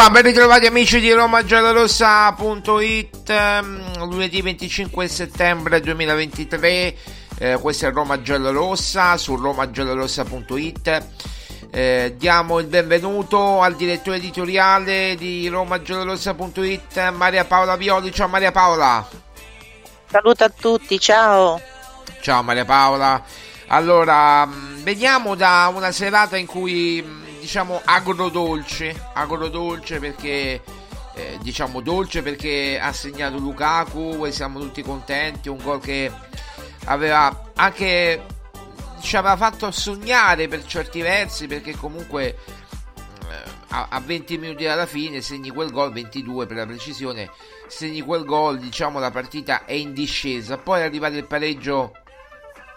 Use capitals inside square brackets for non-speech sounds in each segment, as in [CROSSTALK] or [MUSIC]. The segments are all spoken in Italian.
Qua, ben ritrovati amici di RomaGiallorossa.it ehm, Lunedì 25 settembre 2023 eh, Questa è Roma Giallorossa su romagiallorossa.it eh, Diamo il benvenuto al direttore editoriale di romagiallorossa.it Maria Paola Violi. Ciao Maria Paola. Saluto a tutti, ciao. Ciao Maria Paola. Allora, mh, veniamo da una serata in cui mh, diciamo agrodolce, agrodolce perché eh, diciamo dolce perché ha segnato Lukaku e siamo tutti contenti, un gol che aveva anche ci aveva fatto sognare per certi versi perché comunque eh, a, 20 minuti dalla fine segni quel gol 22 per la precisione segni quel gol diciamo la partita è in discesa. Poi è arrivato il pareggio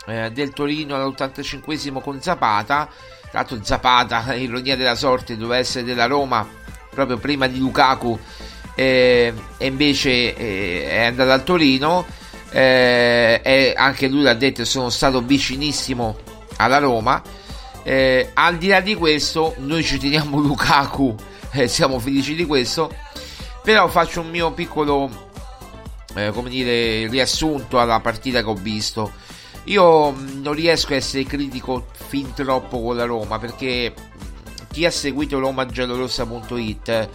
eh, del Torino all'85 con Zapata tra l'altro Zapata ironia della sorte doveva essere della Roma proprio prima di Lukaku eh, e invece eh, è andato al Torino. Eh, e anche lui l'ha detto sono stato vicinissimo alla Roma. Eh, al di là di questo noi ci teniamo [LAUGHS] Lukaku eh, siamo felici di questo. Però faccio un mio piccolo eh, come dire riassunto alla partita che ho visto io mm, non riesco a essere critico fin troppo con la Roma perché chi ha seguito romagiallorossa.it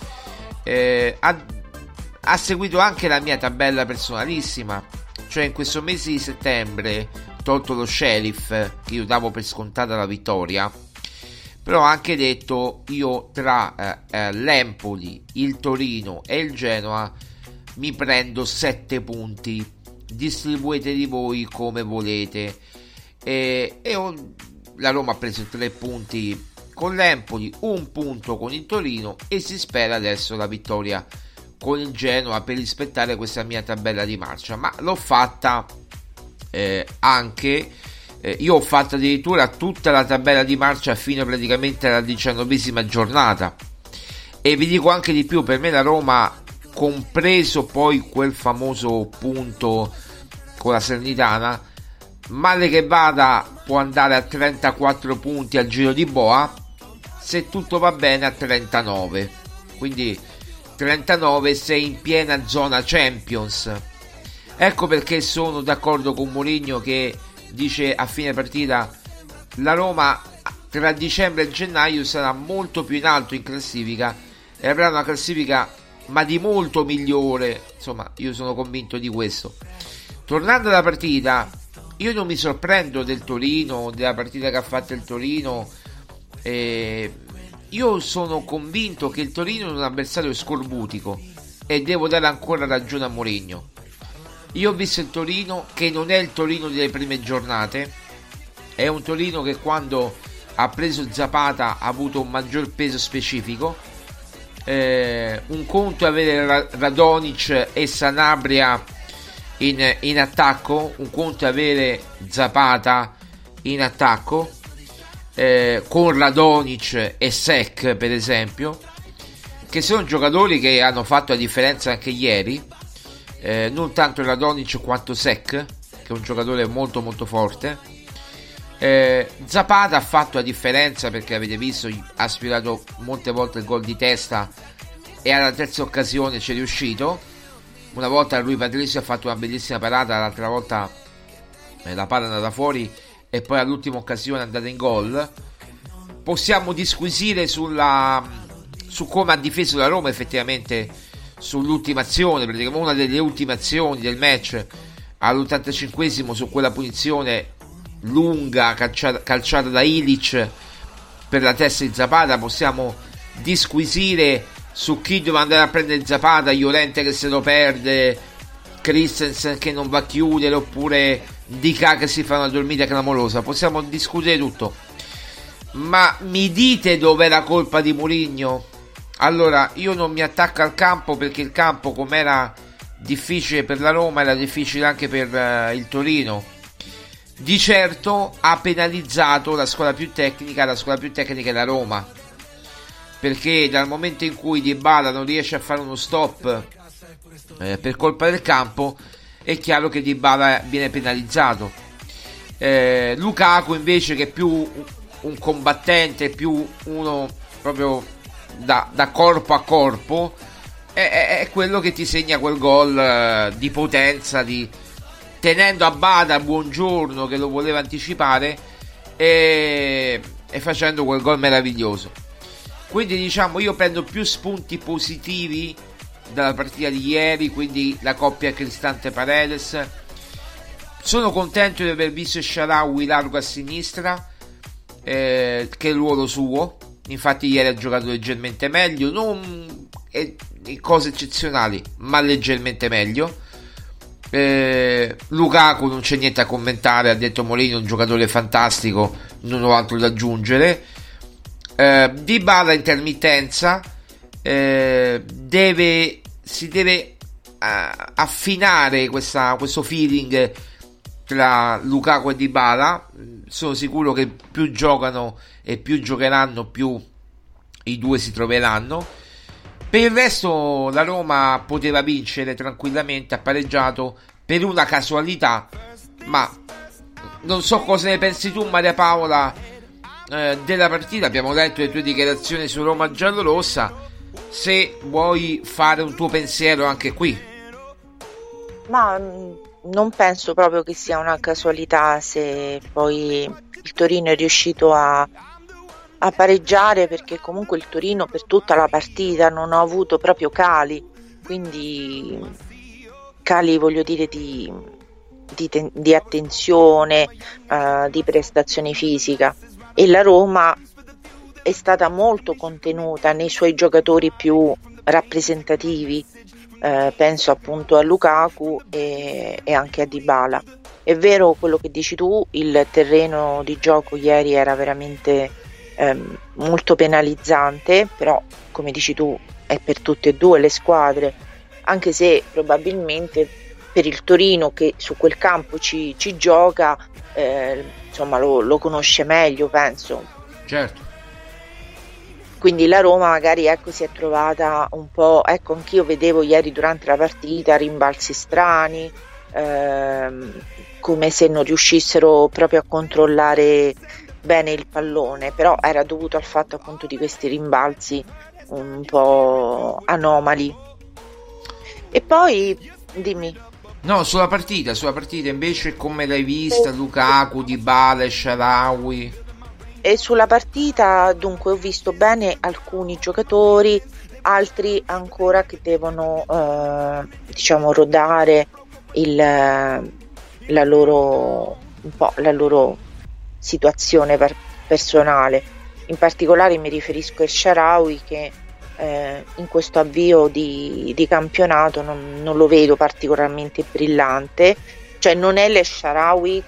eh, ha, ha seguito anche la mia tabella personalissima. Cioè in questo mese di settembre tolto lo sheriff che io davo per scontata la vittoria però ho anche detto io tra eh, eh, l'Empoli, il Torino e il Genoa mi prendo 7 punti distribuite di voi come volete e, e ho, la Roma ha preso 3 punti con l'Empoli, un punto con il Torino e si spera adesso la vittoria con il Genoa per rispettare questa mia tabella di marcia. Ma l'ho fatta eh, anche. Eh, io ho fatto addirittura tutta la tabella di marcia fino praticamente alla diciannovesima giornata. E vi dico anche di più: per me la Roma, compreso poi quel famoso punto con la Sernitana, male che vada, può andare a 34 punti al giro di Boa se tutto va bene a 39 quindi 39 sei in piena zona Champions. Ecco perché sono d'accordo con Mourinho che dice a fine partita la Roma tra dicembre e gennaio sarà molto più in alto in classifica e avrà una classifica ma di molto migliore insomma io sono convinto di questo tornando alla partita io non mi sorprendo del Torino della partita che ha fatto il Torino eh, io sono convinto che il Torino è un avversario scorbutico e devo dare ancora ragione a Mourinho. Io ho visto il Torino che non è il Torino delle prime giornate, è un Torino che quando ha preso Zapata ha avuto un maggior peso specifico. Eh, un conto è avere Radonic e Sanabria in, in attacco, un conto è avere Zapata in attacco eh, con Radonic e Sec per esempio che sono giocatori che hanno fatto la differenza anche ieri. Eh, non tanto Radonic quanto Sec che è un giocatore molto molto forte eh, Zapata ha fatto la differenza perché avete visto ha aspirato molte volte il gol di testa e alla terza occasione ci è riuscito una volta lui Patrizio ha fatto una bellissima parata l'altra volta eh, la palla è andata fuori e poi all'ultima occasione è andata in gol. Possiamo disquisire sulla, su come ha difeso la Roma effettivamente sull'ultima azione, praticamente una delle ultime azioni del match all'85 su quella punizione lunga calciata, calciata da Ilic per la testa di Zapata. Possiamo disquisire su chi deve andare a prendere Zapata, Llorente che se lo perde, Christensen che non va a chiudere oppure Dica che si fa una dormita clamorosa. Possiamo discutere tutto. Ma mi dite dov'è la colpa di Murigno? Allora, io non mi attacco al campo perché il campo, come era difficile per la Roma, era difficile anche per uh, il Torino. Di certo ha penalizzato la squadra più tecnica, la squadra più tecnica è la Roma. Perché dal momento in cui Di Bala non riesce a fare uno stop eh, per colpa del campo, è chiaro che Dybala viene penalizzato. Eh, Lukaku invece che è più un combattente, più uno proprio da, da corpo a corpo, è, è, quello che ti segna quel gol eh, di potenza, di, tenendo a bada Buongiorno che lo voleva anticipare e, e facendo quel gol meraviglioso. Quindi diciamo io prendo più spunti positivi dalla partita di ieri, quindi la coppia Cristante Paredes. Sono contento di aver visto Sharawi largo a sinistra, eh, che è il ruolo suo, infatti ieri ha giocato leggermente meglio, non cose eccezionali, ma leggermente meglio. Eh, Lukaku non c'è niente a commentare, ha detto Molini un giocatore fantastico, non ho altro da aggiungere. Eh, Dybala intermittenza, eh, deve, si deve uh, affinare questa, questo feeling tra Lukaku e Dybala. Sono sicuro che più giocano e più giocheranno, più i due si troveranno. Per il resto la Roma poteva vincere tranquillamente, ha pareggiato per una casualità, ma non so cosa ne pensi tu Maria Paola eh, della partita, abbiamo letto le tue dichiarazioni su Roma giallorossa, se vuoi fare un tuo pensiero anche qui. Ma mm, non penso proprio che sia una casualità se poi il Torino è riuscito a a pareggiare perché comunque il Torino per tutta la partita non ha avuto proprio cali, quindi cali voglio dire di, di, di attenzione, uh, di prestazione fisica e la Roma è stata molto contenuta nei suoi giocatori più rappresentativi, uh, penso appunto a Lukaku e, e anche a Dybala. È vero quello che dici tu, il terreno di gioco ieri era veramente ehm, molto penalizzante, però come dici tu è per tutte e due le squadre, anche se probabilmente per il Torino che su quel campo ci, ci gioca, eh, insomma lo, lo, conosce meglio, penso. Certo. Quindi la Roma magari ecco, si è trovata un po', ecco anch'io vedevo ieri durante la partita rimbalzi strani, ehm, come se non riuscissero proprio a controllare bene il pallone, però era dovuto al fatto appunto di questi rimbalzi un po' anomali. E poi dimmi. No, sulla partita, sulla partita invece come l'hai vista, Lukaku, Dybala, Sharawi? E sulla partita dunque ho visto bene alcuni giocatori, altri ancora che devono eh, diciamo rodare il, la loro un po' la loro situazione per- personale. In particolare mi riferisco a Sharawi che eh, in questo avvio di, di campionato non, non, lo vedo particolarmente brillante, cioè non è l'Esharawi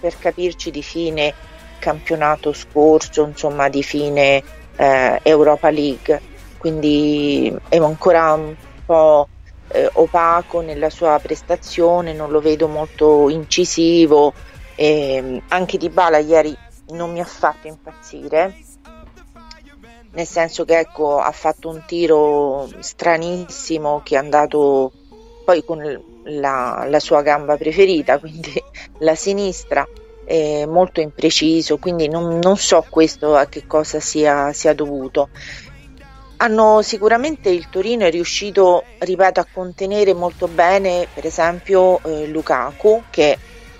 per capirci di fine campionato scorso, insomma di fine eh, Europa League, quindi è ancora un po' eh, opaco nella sua prestazione, non lo vedo molto incisivo, e ehm, anche Di Bala ieri non mi ha fatto impazzire, nel senso che ecco, ha fatto un tiro stranissimo che è andato poi con la, la sua gamba preferita, [LAUGHS] quindi la sinistra, eh, molto impreciso, quindi non, non, so questo a che cosa sia, sia dovuto. Hanno sicuramente il Torino è riuscito, ripeto, a contenere molto bene, per esempio, eh, Lukaku, che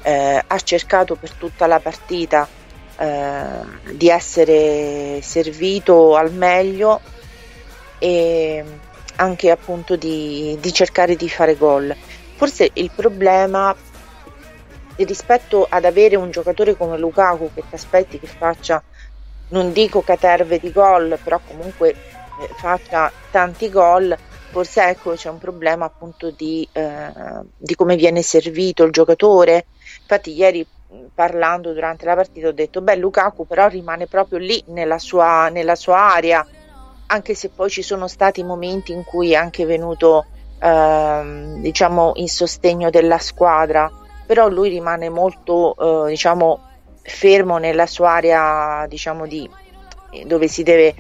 eh, ha cercato per tutta la partita eh, di essere servito al meglio e anche appunto di, di cercare di fare gol. Forse il problema rispetto ad avere un giocatore come Lukaku che ti aspetti che faccia, non dico caterve di gol, però comunque eh, faccia tanti gol, forse ecco c'è un problema appunto di, eh, di come viene servito il giocatore, Infatti ieri parlando durante la partita ho detto beh Lukaku però rimane proprio lì nella sua, nella sua area anche se poi ci sono stati momenti in cui è anche venuto ehm, diciamo in sostegno della squadra però lui rimane molto eh, diciamo fermo nella sua area diciamo di dove si deve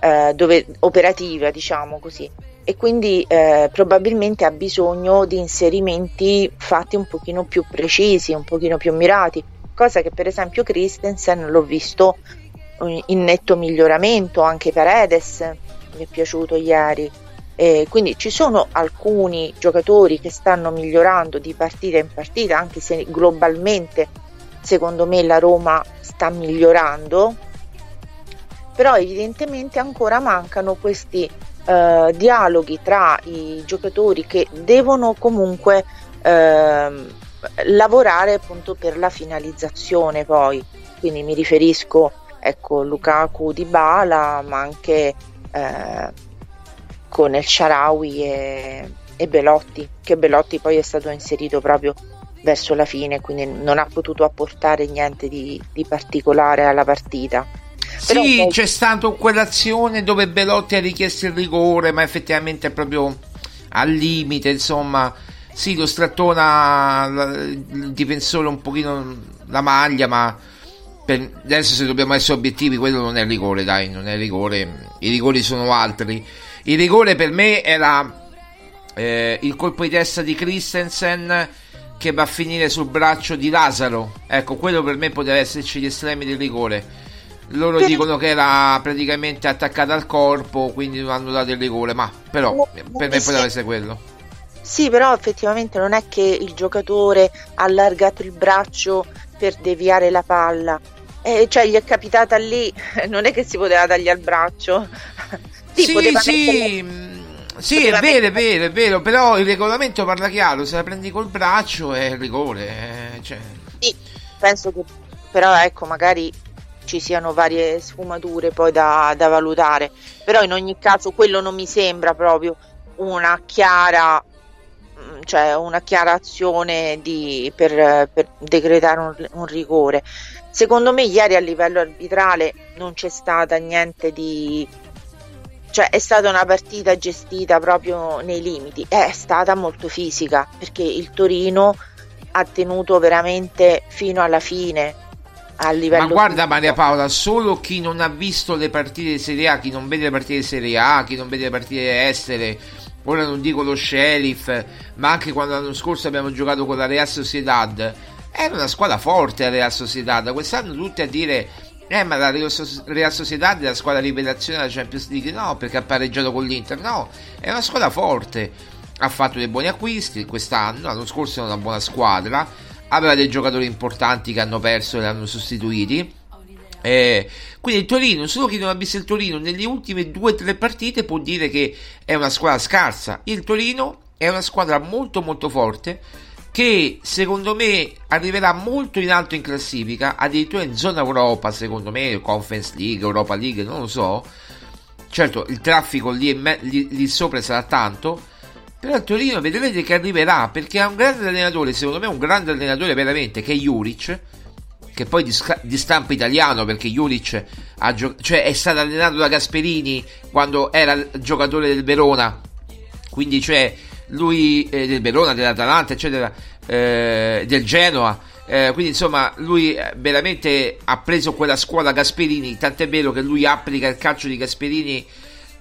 eh, dove operativa diciamo così e quindi eh, probabilmente ha bisogno di inserimenti fatti un pochino più precisi, un pochino più mirati, cosa che per esempio Christensen l'ho visto in netto miglioramento, anche Paredes mi è piaciuto ieri. E quindi ci sono alcuni giocatori che stanno migliorando di partita in partita, anche se globalmente secondo me la Roma sta migliorando, però evidentemente ancora mancano questi eh, dialoghi tra i giocatori che devono comunque eh, lavorare appunto per la finalizzazione poi, quindi mi riferisco ecco, Lukaku di Bala, ma anche eh, con El Sharawi e, e Belotti, che Belotti poi è stato inserito proprio verso la fine, quindi non ha potuto apportare niente di, di particolare alla partita. Però sì, poi... c'è stata quell'azione dove Belotti ha richiesto il rigore, ma effettivamente è proprio al limite, insomma. Sì, lo strattona il difensore un pochino la maglia, ma per, adesso se dobbiamo essere obiettivi, quello non è rigore, dai, non è rigore. I rigori sono altri. Il rigore per me era eh, il colpo di testa di Christensen che va a finire sul braccio di Lazaro. Ecco, quello per me poteva esserci gli estremi del rigore. Loro dicono che era praticamente attaccata al corpo, quindi non hanno dato il rigore, ma però per me poteva essere quello. Sì, però effettivamente non è che il giocatore ha allargato il braccio per deviare la palla. Eh, cioè gli è capitata lì, [LAUGHS] non è che si poteva dargli al braccio. [LAUGHS] sì, sì, sì, sì è vero, è vero, è vero, però il regolamento parla chiaro, se la prendi col braccio è rigore. Eh, cioè. Sì, penso che però ecco, magari ci siano varie sfumature poi da, da valutare, però in ogni caso quello non mi sembra proprio una chiara mm, cioè una chiara azione di, per, per, decretare un, un, rigore. Secondo me ieri a livello arbitrale non c'è stata niente di... cioè è stata una partita gestita proprio nei limiti, è stata molto fisica perché il Torino ha tenuto veramente fino alla fine a livello ma guarda Maria Paola solo chi non ha visto le partite di Serie A chi non vede le partite di Serie A chi non vede le partite estere ora non dico lo Sheriff ma anche quando l'anno scorso abbiamo giocato con la Real Sociedad era una squadra forte la Real Sociedad. Quest'anno tutti a dire eh ma la Real Sociedad è la squadra rivelazione della Champions League. No perché ha pareggiato con l'Inter. No è una squadra forte. Ha fatto dei buoni acquisti quest'anno l'anno scorso era una buona squadra aveva dei giocatori importanti che hanno perso e l'hanno sostituiti. Eh, quindi il Torino, solo chi non ha visto il Torino nelle ultime due o tre partite può dire che è una squadra scarsa. Il Torino è una squadra molto molto forte che secondo me arriverà molto in alto in classifica, addirittura in zona Europa, secondo me, Conference League, Europa League, non lo so. Certo, il traffico lì, me- lì, lì sopra sarà tanto, però Torino vedrete che arriverà perché ha un grande allenatore, secondo me un grande allenatore veramente, che è Juric, che poi di, di stampo italiano perché Juric gio- cioè è stato allenato da Gasperini quando era giocatore del Verona, quindi cioè lui eh, del Verona, dell'Atalanta, eccetera, eh, del Genoa. Eh, quindi insomma lui eh, veramente ha preso quella scuola Gasperini, tant'è vero che lui applica il calcio di Gasperini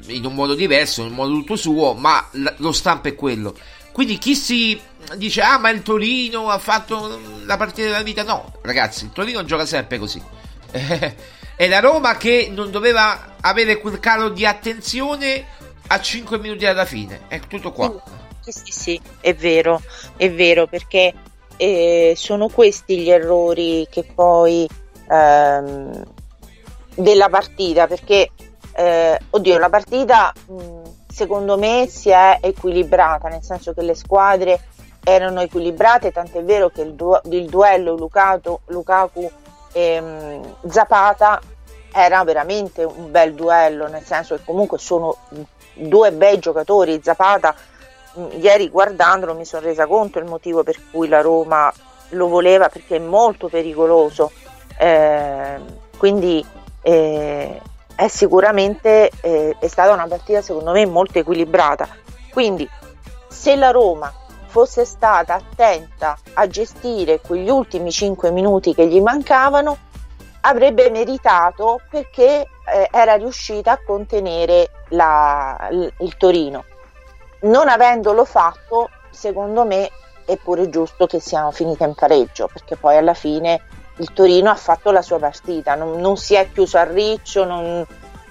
in un modo diverso, in un modo tutto suo, ma lo stampo è quello. Quindi chi si dice ah ma il Torino ha fatto la partita della vita, no ragazzi, il Torino gioca sempre così. [LAUGHS] è la Roma che non doveva avere quel calo di attenzione a 5 minuti alla fine, è tutto qua. Sì, sì, sì, è vero, è vero perché eh, sono questi gli errori che poi ehm, della partita perché eh, oddio, la partita mh, secondo me si è equilibrata, nel senso che le squadre erano equilibrate, tant'è vero che il, du- il duello Lukaku, Lukaku e mh, Zapata era veramente un bel duello, nel senso che comunque sono due bei giocatori. Zapata, mh, ieri guardandolo, mi sono resa conto il motivo per cui la Roma lo voleva, perché è molto pericoloso. Eh, quindi eh, è sicuramente eh, è stata una partita secondo me molto equilibrata. Quindi se la Roma fosse stata attenta a gestire quegli ultimi 5 minuti che gli mancavano, avrebbe meritato perché eh, era riuscita a contenere la, il, il Torino. Non avendolo fatto, secondo me è pure giusto che siano finite in pareggio, perché poi alla fine il Torino ha fatto la sua partita, non, non si è chiuso a riccio, non,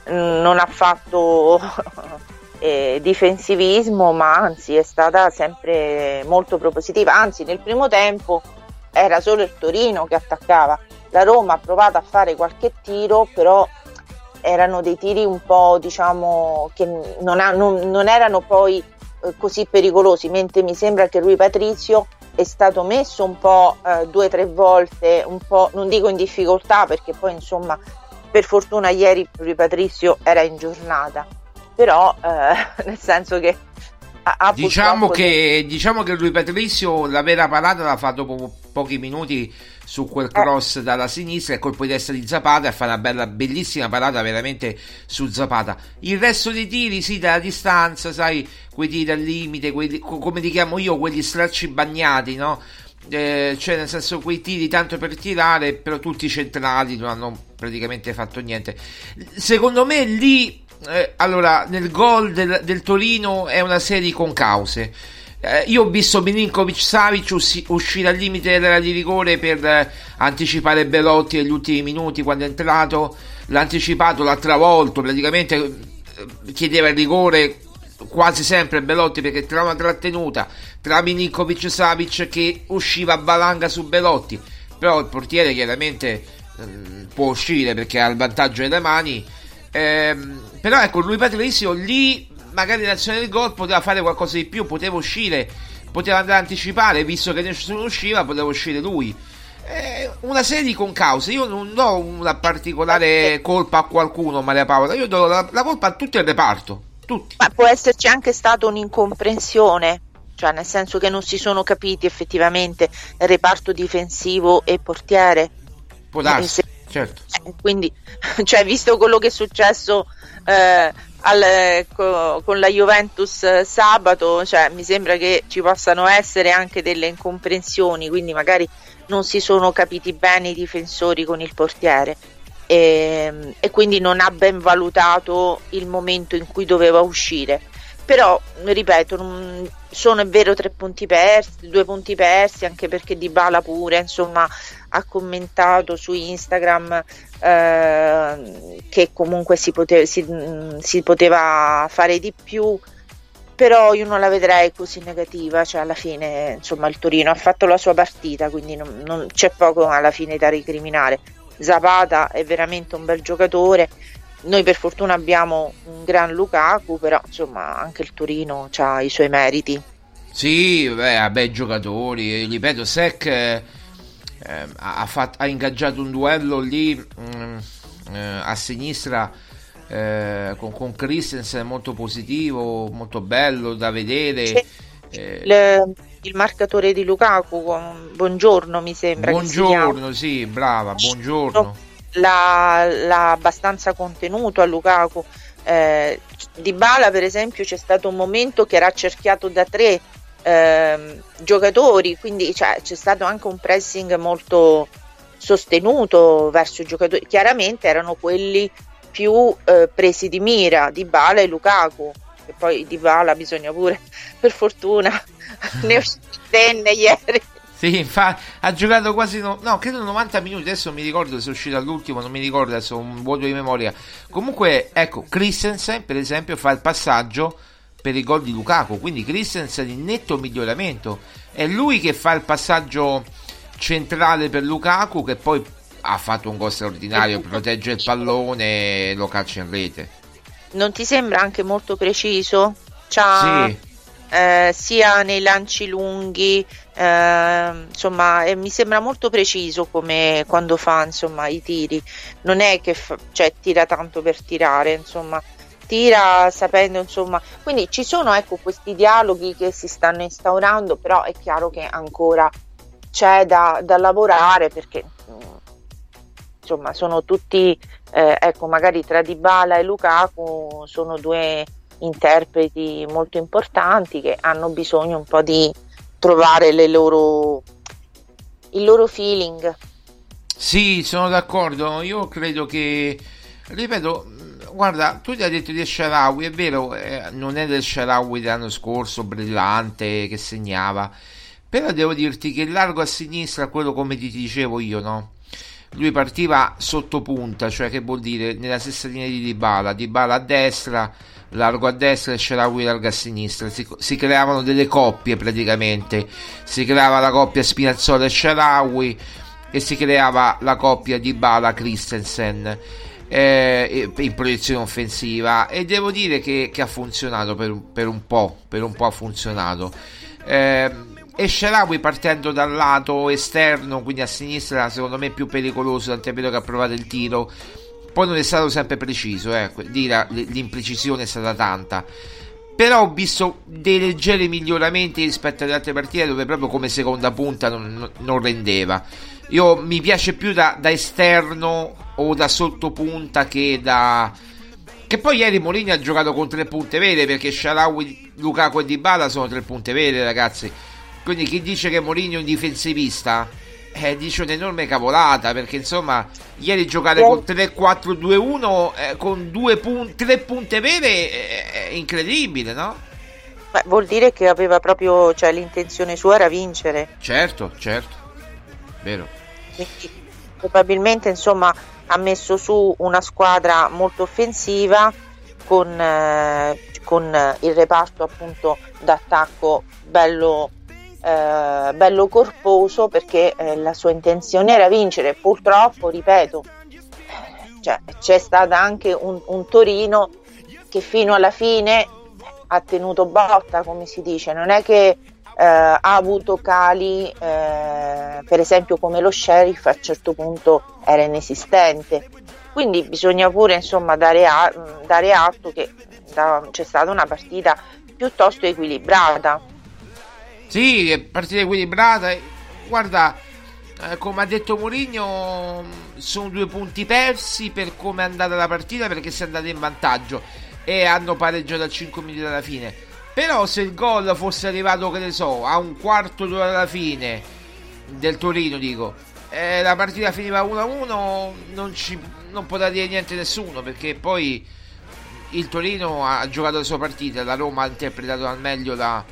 non ha fatto [LAUGHS] eh, difensivismo, ma anzi è stata sempre molto propositiva. Anzi, nel primo tempo era solo il Torino che attaccava. La Roma ha provato a fare qualche tiro, però erano dei tiri un po' diciamo che non, ha, non, non erano poi eh, così pericolosi, mentre mi sembra che Rui Patrizio è stato messo un po' eh, due o tre volte, un po', non dico in difficoltà perché poi insomma per fortuna ieri Rui Patrizio era in giornata, però eh, [LAUGHS] nel senso che ha, diciamo, che, diciamo che lui Patrizio la vera parata l'ha fatto dopo pochi minuti su quel cross dalla sinistra e colpo di destra di Zapata e fa una bella bellissima parata veramente su Zapata. Il resto dei tiri sì dalla distanza sai quei tiri al limite quelli, come li chiamo io quelli stracci bagnati no? Eh, cioè nel senso quei tiri tanto per tirare però tutti centrali non hanno praticamente fatto niente. Secondo me lì eh, allora nel gol del, del, Torino è una serie con cause eh, io ho visto Milinkovic Savic usci, uscire al limite dell'area di rigore per eh, anticipare Belotti negli ultimi minuti quando è entrato. L'ha anticipato l'ha travolto praticamente eh, chiedeva il rigore quasi sempre Belotti perché tra una trattenuta tra Milinkovic Savic che usciva a valanga su Belotti. Però il portiere chiaramente eh, può uscire perché ha il vantaggio nelle mani. Ehm, però ecco lui Patrizio lì magari l'azione del gol poteva fare qualcosa di più poteva uscire poteva andare a anticipare visto che nessuno usciva poteva uscire lui eh, una serie di concause io non do una particolare colpa a qualcuno Maria Paola io do la, la colpa a tutto il reparto tutti. Ma può esserci anche stata un'incomprensione, cioè nel senso che non si sono capiti effettivamente il reparto difensivo e portiere. Può darsi, se... certo. Eh, quindi, [LAUGHS] cioè, visto quello che è successo eh, al, co, con la Juventus eh, sabato, cioè, mi sembra che ci possano essere anche delle incomprensioni, quindi magari non si sono capiti bene i difensori con il portiere. E, e quindi non ha ben valutato il momento in cui doveva uscire. Però ripeto sono è vero tre punti persi due punti persi anche perché Di Bala pure insomma ha commentato su Instagram eh, che comunque si, pote- si, si, poteva fare di più però io non la vedrei così negativa cioè alla fine insomma il Torino ha fatto la sua partita quindi non, non c'è poco alla fine da ricriminare Zapata è veramente un bel giocatore. Noi per fortuna abbiamo un gran Lukaku, però insomma anche il Torino ha i suoi meriti. Sì, beh, ha bei giocatori, ripeto, Sec eh, ha, fatto, ha, ingaggiato un duello lì mh, mm, eh, a sinistra eh, con, con Christensen molto positivo, molto bello da vedere. Eh, Le il marcatore di Lukaku, buongiorno mi sembra. Buongiorno, sì, brava, buongiorno. L'ha, l'ha abbastanza contenuto a Lukaku. Eh, di Bala, per esempio, c'è stato un momento che era cerchiato da tre eh, giocatori, quindi cioè, c'è stato anche un pressing molto sostenuto verso i giocatori. Chiaramente erano quelli più eh, presi di mira, di Bala e Lukaku. E poi di Bala bisogna pure, [LAUGHS] per fortuna, [LAUGHS] ne ho tenne ieri. Sì, infatti ha giocato quasi no, no, credo 90 minuti, adesso mi ricordo se è uscito all'ultimo, non mi ricordo adesso un vuoto di memoria. Comunque, ecco, Christensen per esempio fa il passaggio per il gol di Lukaku, quindi Christensen in netto miglioramento. È lui che fa il passaggio centrale per Lukaku che poi ha fatto un gol straordinario, protegge il pallone e lo calcia in rete. Non ti sembra anche molto preciso? C'ha... Sì eh, sia nei lanci lunghi, eh, insomma, eh, mi sembra molto preciso come quando fa insomma, i tiri. Non è che fa, cioè, tira tanto per tirare, insomma, tira sapendo, insomma. Quindi ci sono ecco, questi dialoghi che si stanno instaurando, però è chiaro che ancora c'è da, da lavorare perché insomma sono tutti eh, ecco magari tra Dybala e Lukaku sono due interpreti molto importanti che hanno bisogno un po' di trovare loro, il loro feeling. Sì, sono d'accordo. Io credo che, ripeto, guarda, tu ti hai detto di Sharawi, è vero, eh, non è del Sharawi dell'anno scorso, brillante, che segnava, però devo dirti che largo a sinistra, quello come ti dicevo io, no? Lui partiva sotto punta, cioè che vuol dire nella stessa linea di Dybala, Dybala a destra, largo a destra e Sharawi largo a sinistra. Si, si, creavano delle coppie praticamente. Si creava la coppia Spinazzola e Sharawi e si creava la coppia di Bala Christensen. Eh, in proiezione offensiva e devo dire che, che ha funzionato per, per, un po' per un po' ha funzionato eh, e Sharawi partendo dal lato esterno quindi a sinistra secondo me è più pericoloso tant'è vero che ha provato il tiro poi non è stato sempre preciso, eh, lì l'imprecisione è stata tanta. Però ho visto dei leggeri miglioramenti rispetto alle altre partite dove proprio come seconda punta non, non rendeva. Io mi piace più da, da esterno o da sottopunta che da, che poi ieri Molini ha giocato con tre punte vere perché Sharawi, Lukaku e Dybala sono tre punte vere, ragazzi. Quindi chi dice che Molini è un difensivista eh, dice un'enorme cavolata perché insomma ieri giocare con 3-4-2-1 eh, con due pun- tre punte vere eh, è incredibile, no? Beh, vuol dire che aveva proprio, cioè l'intenzione sua era vincere. Certo, certo. Vero. Quindi, probabilmente insomma ha messo su una squadra molto offensiva con, eh, con il reparto appunto d'attacco bello, eh, bello corposo perché eh, la sua intenzione era vincere. Purtroppo, ripeto, cioè, c'è stato anche un, un Torino che fino alla fine ha tenuto botta, come si dice, non è che eh, ha avuto cali, eh, per esempio come lo sheriff a un certo punto era inesistente. Quindi bisogna pure insomma, dare, a, dare atto che da, c'è stata una partita piuttosto equilibrata. Sì, partita equilibrata. Guarda, eh, come ha detto Mourinho, sono due punti persi per come è andata la partita perché si è andata in vantaggio e hanno pareggiato a 5 minuti dalla fine però se il gol fosse arrivato, che ne so, a un quarto d'ora alla fine del Torino, dico, e la partita finiva 1-1, non, ci, non potrà dire niente nessuno, perché poi il Torino ha giocato le sue partite, la Roma ha interpretato al meglio la,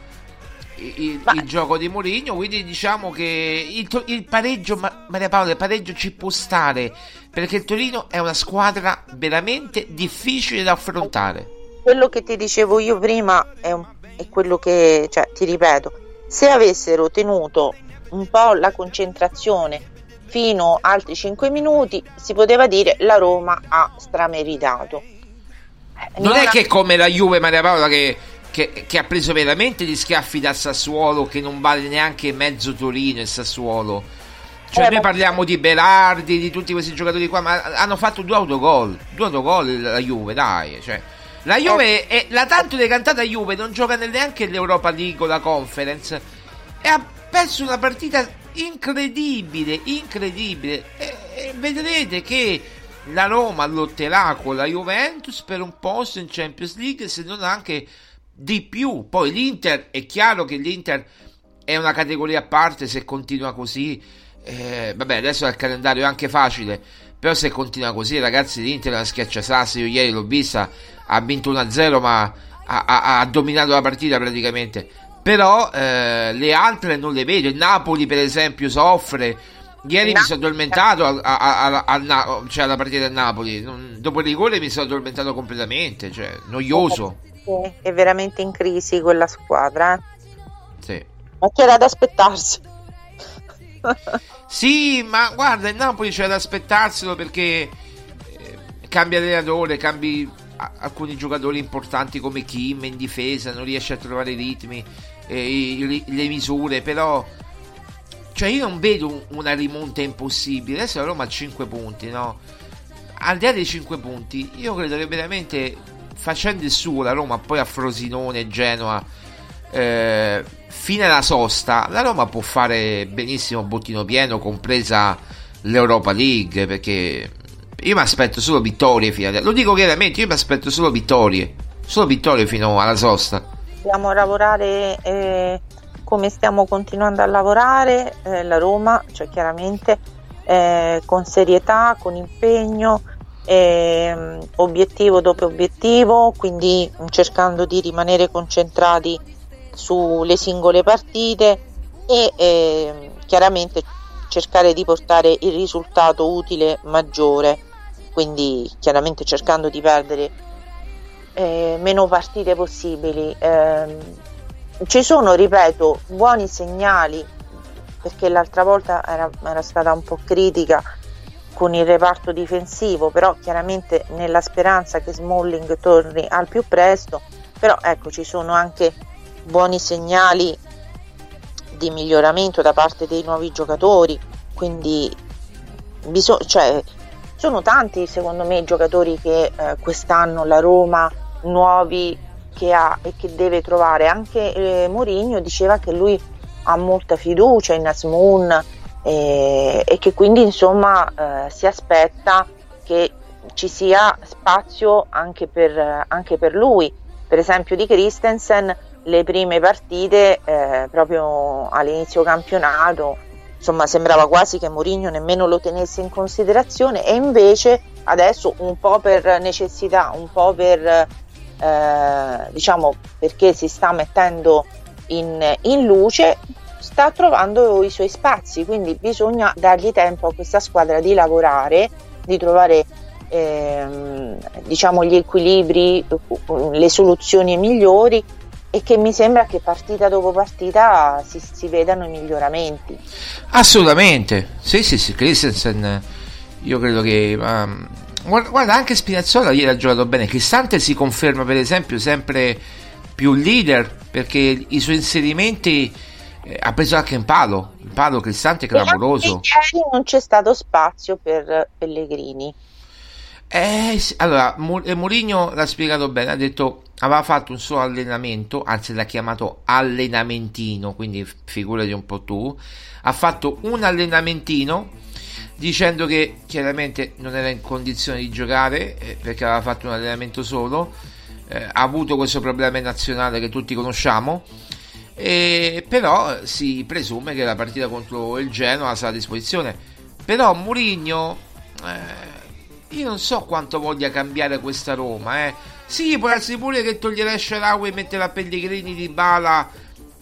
il, il, gioco di Mourinho, quindi diciamo che il, il pareggio, Maria Paola, il pareggio ci può stare, perché il Torino è una squadra veramente difficile da affrontare. Quello che ti dicevo io prima è, un, è quello che, cioè, ti ripeto, se avessero tenuto un po' la concentrazione fino altri 5 minuti, si poteva dire la Roma ha strameritato. Eh, non, non è ha... che come la Juve Maria Paola che, che, che, ha preso veramente gli schiaffi da Sassuolo che non vale neanche mezzo Torino e Sassuolo. Cioè, eh, noi parliamo di Berardi, di tutti questi giocatori qua, ma hanno fatto due autogol. Due autogol la Juve, dai. Cioè, la Juve, è, la tanto decantata Juve non gioca neanche l'Europa League o la Conference e ha perso una partita incredibile, incredibile. E, e vedrete che la Roma lotterà con la Juventus per un posto in Champions League, se non anche di più. Poi l'Inter, è chiaro che l'Inter è una categoria a parte se continua così. Eh, vabbè, adesso il calendario è anche facile, però se continua così, ragazzi, l'Inter è una schiacciasassi. Io ieri l'ho vista ha vinto 1-0 ma ha, ha, ha, dominato la partita praticamente. Però eh, le altre non le vedo. Il Napoli per esempio soffre. Ieri no. mi sono addormentato a, a, a, cioè alla partita del Napoli. Non, dopo il rigore mi sono addormentato completamente cioè noioso. È veramente in crisi quella squadra. Sì. Ma c'era da aspettarsi. Sì ma guarda il Napoli c'era da aspettarselo perché eh, cambia allenatore cambi alcuni giocatori importanti come Kim in difesa non riesce a trovare i ritmi eh, le misure però cioè io non vedo una rimonta impossibile. Adesso la Roma ha 5 punti no? Al di là dei 5 punti io credo che veramente facendo il suo la Roma poi a Frosinone Genoa eh, fino alla sosta la Roma può fare benissimo bottino pieno compresa l'Europa League perché io mi aspetto solo vittorie fino adesso. Lo dico chiaramente, io mi aspetto solo vittorie. Solo vittorie fino alla sosta. Dobbiamo lavorare eh, come stiamo continuando a lavorare eh, la Roma, cioè chiaramente eh, con serietà, con impegno, ehm, obiettivo dopo obiettivo, quindi cercando di rimanere concentrati sulle singole partite e ehm, chiaramente cercare di portare il risultato utile maggiore quindi chiaramente cercando di perdere eh, meno partite possibili. Eh, ci sono, ripeto, buoni segnali perché l'altra volta era, era, stata un po' critica con il reparto difensivo, però chiaramente nella speranza che Smalling torni al più presto, però ecco ci sono anche buoni segnali di miglioramento da parte dei nuovi giocatori, quindi bisog- cioè, sono tanti secondo me i giocatori che eh, quest'anno la Roma nuovi che ha e che deve trovare. Anche eh, Mourinho diceva che lui ha molta fiducia in Asmoon eh, e che quindi insomma eh, si aspetta che ci sia spazio anche per, anche per lui. Per esempio di Christensen le prime partite eh, proprio all'inizio campionato insomma sembrava quasi che Mourinho nemmeno lo tenesse in considerazione e invece adesso un po' per necessità, un po' per eh, diciamo perché si sta mettendo in, in luce sta trovando i suoi spazi quindi bisogna dargli tempo a questa squadra di lavorare di trovare ehm, diciamo gli equilibri le soluzioni migliori e che mi sembra che partita dopo partita si, si vedano i miglioramenti. Assolutamente, sì sì sì, Christensen io credo che... Um, guarda, anche Spinazzola ieri ha giocato bene, Cristante si conferma per esempio sempre più leader perché i suoi inserimenti eh, ha preso anche in palo, in palo Cristante è clamoroso. Ieri non c'è stato spazio per Pellegrini. Eh, allora, Mourinho l'ha spiegato bene, ha detto aveva fatto un suo allenamento, anzi l'ha chiamato allenamentino, quindi figurati un po' tu, ha fatto un allenamentino dicendo che chiaramente non era in condizione di giocare eh, perché aveva fatto un allenamento solo, eh, ha avuto questo problema nazionale che tutti conosciamo, e, però si presume che la partita contro il Genoa sarà a disposizione. Però Mourinho, eh, io non so quanto voglia cambiare questa Roma, eh sì, può essere pure che toglierà Sharawi e metterà Pellegrini di Bala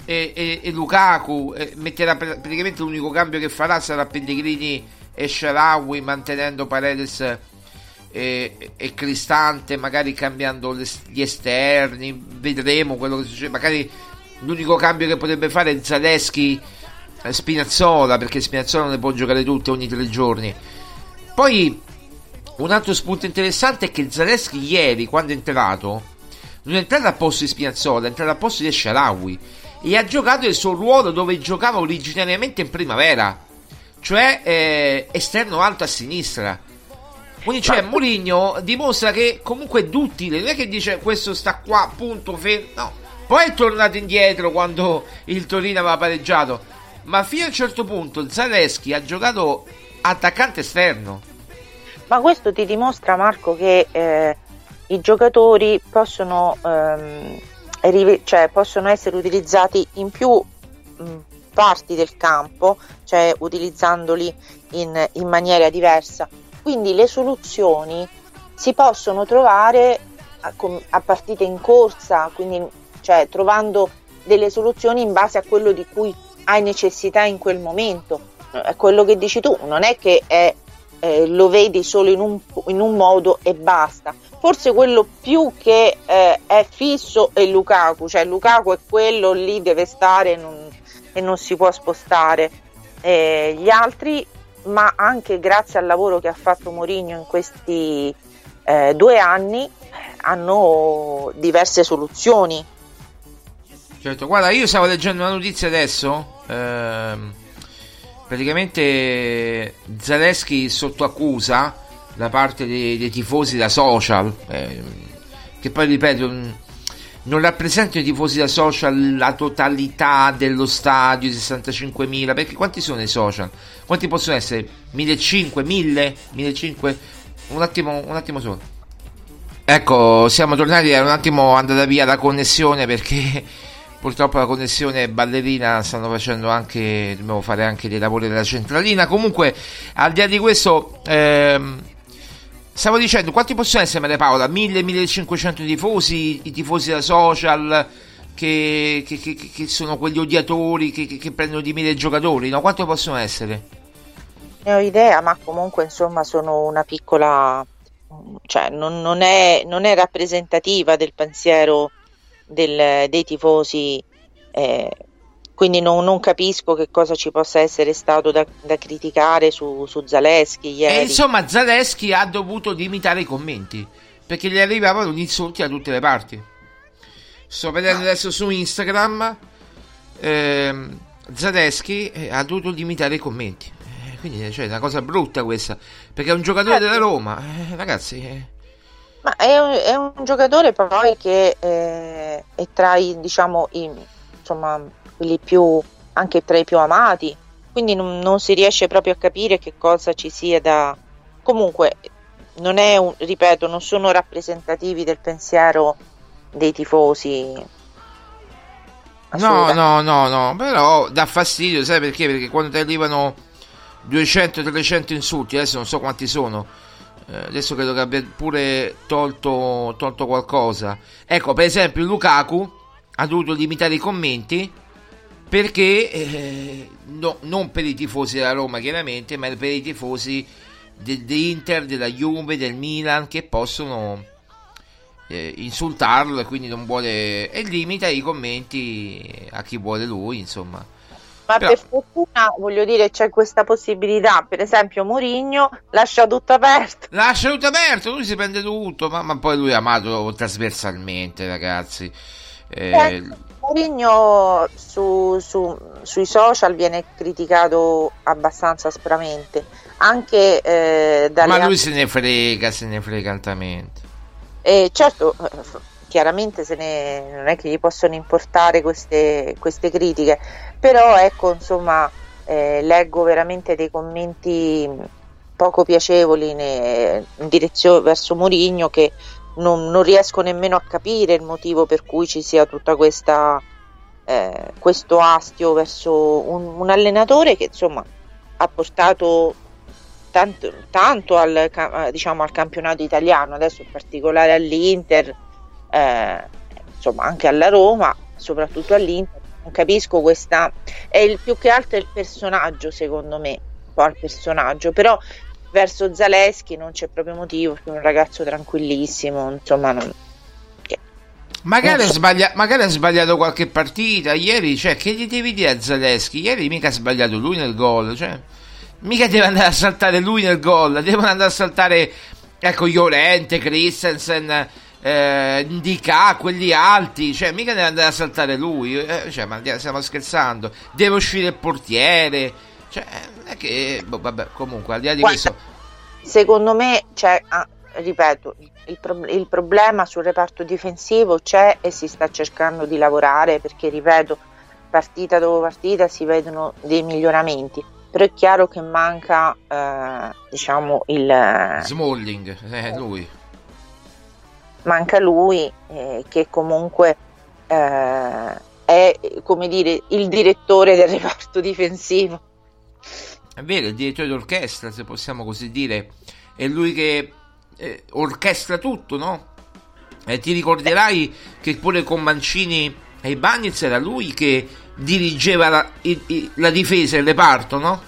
e, e, e Lukaku. E metterà praticamente l'unico cambio che farà sarà Pellegrini e Sharawi mantenendo Paredes e, e, Cristante, magari cambiando le, gli esterni. Vedremo quello che succede. Magari l'unico cambio che potrebbe fare è Zaleschi Spinazzola, perché Spinazzola non ne può giocare tutte ogni tre giorni. Poi un altro spunto interessante è che Zaleschi ieri, quando è entrato, non è entrato a posto di Spinazzola, è entrato a posto di Sharawi e ha giocato il suo ruolo dove giocava originariamente in primavera, cioè eh, esterno alto a sinistra. Quindi cioè Mourinho dimostra che comunque è duttile, non è che dice questo sta qua, punto, fermo, no. Poi è tornato indietro quando il Torino aveva pareggiato, ma fino a un certo punto Zaleschi ha giocato attaccante esterno ma questo ti dimostra Marco che eh, i giocatori possono, ehm, rive- cioè, possono, essere utilizzati in più mh, parti del campo, cioè utilizzandoli in, in maniera diversa. Quindi le soluzioni si possono trovare a, a partite in corsa, quindi cioè, trovando delle soluzioni in base a quello di cui hai necessità in quel momento. È quello che dici tu, non è che è eh, lo vedi solo in un, in un, modo e basta. Forse quello più che eh, è fisso è Lukaku, cioè Lukaku è quello lì, deve stare non, e non si può spostare. Eh, gli altri, ma anche grazie al lavoro che ha fatto Mourinho in questi eh, due anni, hanno diverse soluzioni. Certo, guarda, io stavo leggendo una notizia adesso. Ehm praticamente Zaleschi sotto accusa da parte dei, dei tifosi da social, eh, che poi ripeto, non rappresentano i tifosi da social la totalità dello stadio, 65.000, perché quanti sono i social? Quanti possono essere? 1.500, 1.000, 1.500? Un attimo, un attimo solo. Ecco, siamo tornati, è un attimo andata via la connessione perché purtroppo la connessione ballerina stanno facendo anche dobbiamo fare anche dei lavori della centralina comunque al di là di questo ehm, stavo dicendo quanti possono essere Maria Paola 1000-1500 tifosi i tifosi da social che, che, che, che sono quegli odiatori che, prendono di mille giocatori no? quanto possono essere? ne ho idea ma comunque insomma sono una piccola cioè non, non, è, non è rappresentativa del pensiero del, dei tifosi, eh, quindi non, non, capisco che cosa ci possa essere stato da, da criticare su, su Zaleschi ieri. E insomma Zaleschi ha dovuto limitare i commenti perché gli arrivavano gli insulti da tutte le parti. Sto vedendo adesso su Instagram. Ehm, Zaleschi eh, ha dovuto limitare i commenti. Eh, quindi cioè, è una cosa brutta questa, perché è un giocatore della Roma, eh, ragazzi. Ma è un, è un, giocatore poi che eh, è tra i, diciamo, i, insomma, quelli più, anche tra i più amati, quindi non, non, si riesce proprio a capire che cosa ci sia da... Comunque, non è un, ripeto, non sono rappresentativi del pensiero dei tifosi. No, no, no, no, però dà fastidio, sai perché? Perché quando ti arrivano 200-300 insulti, adesso non so quanti sono, adesso credo che abbia pure tolto, tolto qualcosa. Ecco, per esempio, Lukaku ha dovuto limitare i commenti perché eh, no, non per i tifosi della Roma chiaramente, ma per i tifosi dell'Inter, della Juve, del Milan che possono eh, insultarlo e quindi non vuole e limita i commenti a chi vuole lui, insomma. Ma Però... per fortuna, voglio dire, c'è questa possibilità. Per esempio, Mourinho lascia tutto aperto. Lascia tutto aperto, lui si prende tutto, ma, ma poi lui è amato trasversalmente, ragazzi. Eh, eh, Mourinho su, su, sui social viene criticato abbastanza aspramente, anche eh, dalle Ma lui altre... se ne frega, se ne frega altamente. Eh, certo, chiaramente ne, non è che gli possono importare queste, queste critiche, però ecco, insomma, eh, leggo veramente dei commenti poco piacevoli ne, in direzione verso Mourinho che non, non, riesco nemmeno a capire il motivo per cui ci sia questa eh, questo astio verso un, un, allenatore che insomma ha portato tanto, tanto al, diciamo, al campionato italiano. Adesso in particolare all'Inter eh, insomma anche alla Roma soprattutto all'Inter non capisco questa è il più che altro il personaggio secondo me un po' il personaggio però verso Zaleschi non c'è proprio motivo, è un ragazzo tranquillissimo, insomma non... Magari, so. sbaglia- magari, ha sbagliato qualche partita ieri, cioè che gli devi dire a Zaleschi? Ieri mica ha sbagliato lui nel gol, cioè mica deve andare a saltare lui nel gol, devono andare a saltare ecco Llorente, Christensen, eh, Ndika, quelli alti, cioè mica deve andare a saltare lui, eh, cioè, ma stiamo scherzando, deve uscire il portiere, cioè, è che, boh, vabbè, comunque, al di là di Guarda, questo... Secondo me, c'è, ah, ripeto, il, pro- il, problema sul reparto difensivo c'è e si sta cercando di lavorare perché, ripeto, partita dopo partita si vedono dei miglioramenti. Però è chiaro che manca, eh, diciamo, il... Smalling, eh, lui. Manca lui, eh, che comunque eh, è, come dire, il direttore del [LAUGHS] reparto difensivo è vero, il direttore d'orchestra, se possiamo così dire, è lui che eh, orchestra tutto, no? E ti ricorderai che pure con Mancini e i Bagnets era lui che dirigeva la, il, la difesa, il reparto, no?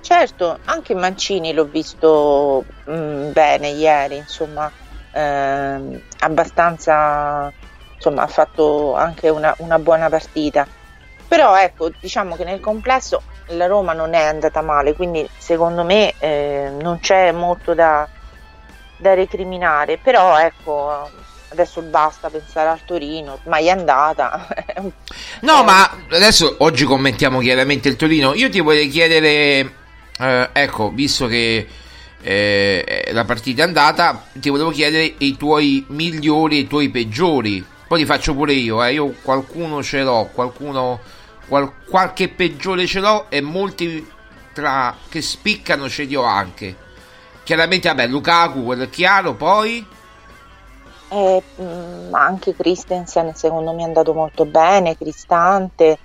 Certo, anche Mancini l'ho visto mh, mm, bene ieri, insomma, ehm, abbastanza, insomma, ha fatto anche una, una buona partita. Però ecco, diciamo che nel complesso la Roma non è andata male, quindi secondo me eh, non c'è molto da, da recriminare, però ecco adesso basta pensare al Torino, ormai è andata. [LAUGHS] no, ma adesso oggi commentiamo chiaramente il Torino. Io ti vorrei chiedere, eh, ecco, visto che eh, la partita è andata, ti volevo chiedere i tuoi migliori e i tuoi peggiori. Poi li faccio pure io, eh. io qualcuno ce l'ho, qualcuno Qual- qualche peggiore ce l'ho e molti tra che spiccano ce li ho anche. Chiaramente, vabbè, Lukaku, quello è chiaro, poi... Eh, mh, anche Christensen secondo me è andato molto bene, Cristante.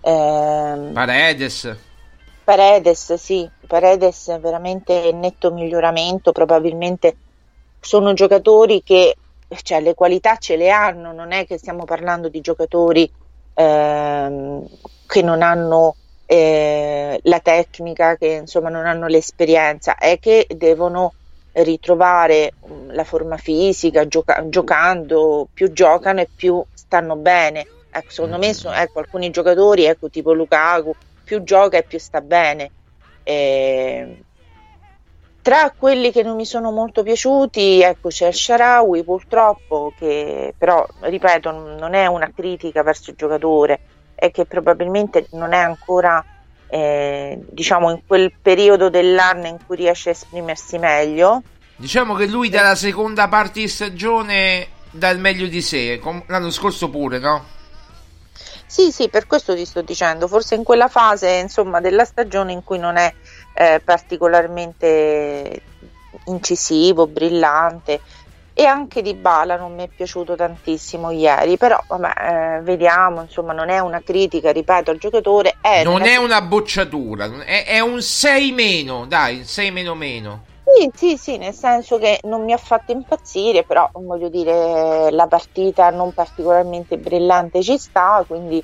Eh, Paredes. Paredes, sì, Paredes è veramente netto miglioramento, probabilmente sono giocatori che cioè, le qualità ce le hanno, non è che stiamo parlando di giocatori ehm, che non hanno eh, la tecnica, che insomma non hanno l'esperienza, è che devono ritrovare mm, la forma fisica gioca- giocando, più giocano e più stanno bene. Ecco, secondo me so, ecco, alcuni giocatori, ecco, tipo Lukaku, più gioca e più sta bene. E, tra quelli che non mi sono molto piaciuti, ecco, c'è Sharawi purtroppo, che però, ripeto, non è una critica verso il giocatore, è che probabilmente non è ancora eh, diciamo in quel periodo dell'anno in cui riesce a esprimersi meglio. Diciamo che lui dalla seconda parte di stagione dà il meglio di sé, l'anno scorso pure, no? Sì, sì, per questo ti sto dicendo, forse in quella fase insomma, della stagione in cui non è eh, particolarmente incisivo, brillante e anche di Bala non mi è piaciuto tantissimo ieri, però vabbè, eh, vediamo, insomma non è una critica, ripeto, al giocatore. È non è una bocciatura, è, è un 6 meno, dai, 6 meno meno. Sì, sì, nel senso che non mi ha fatto impazzire, però voglio dire, la partita non particolarmente brillante ci sta, quindi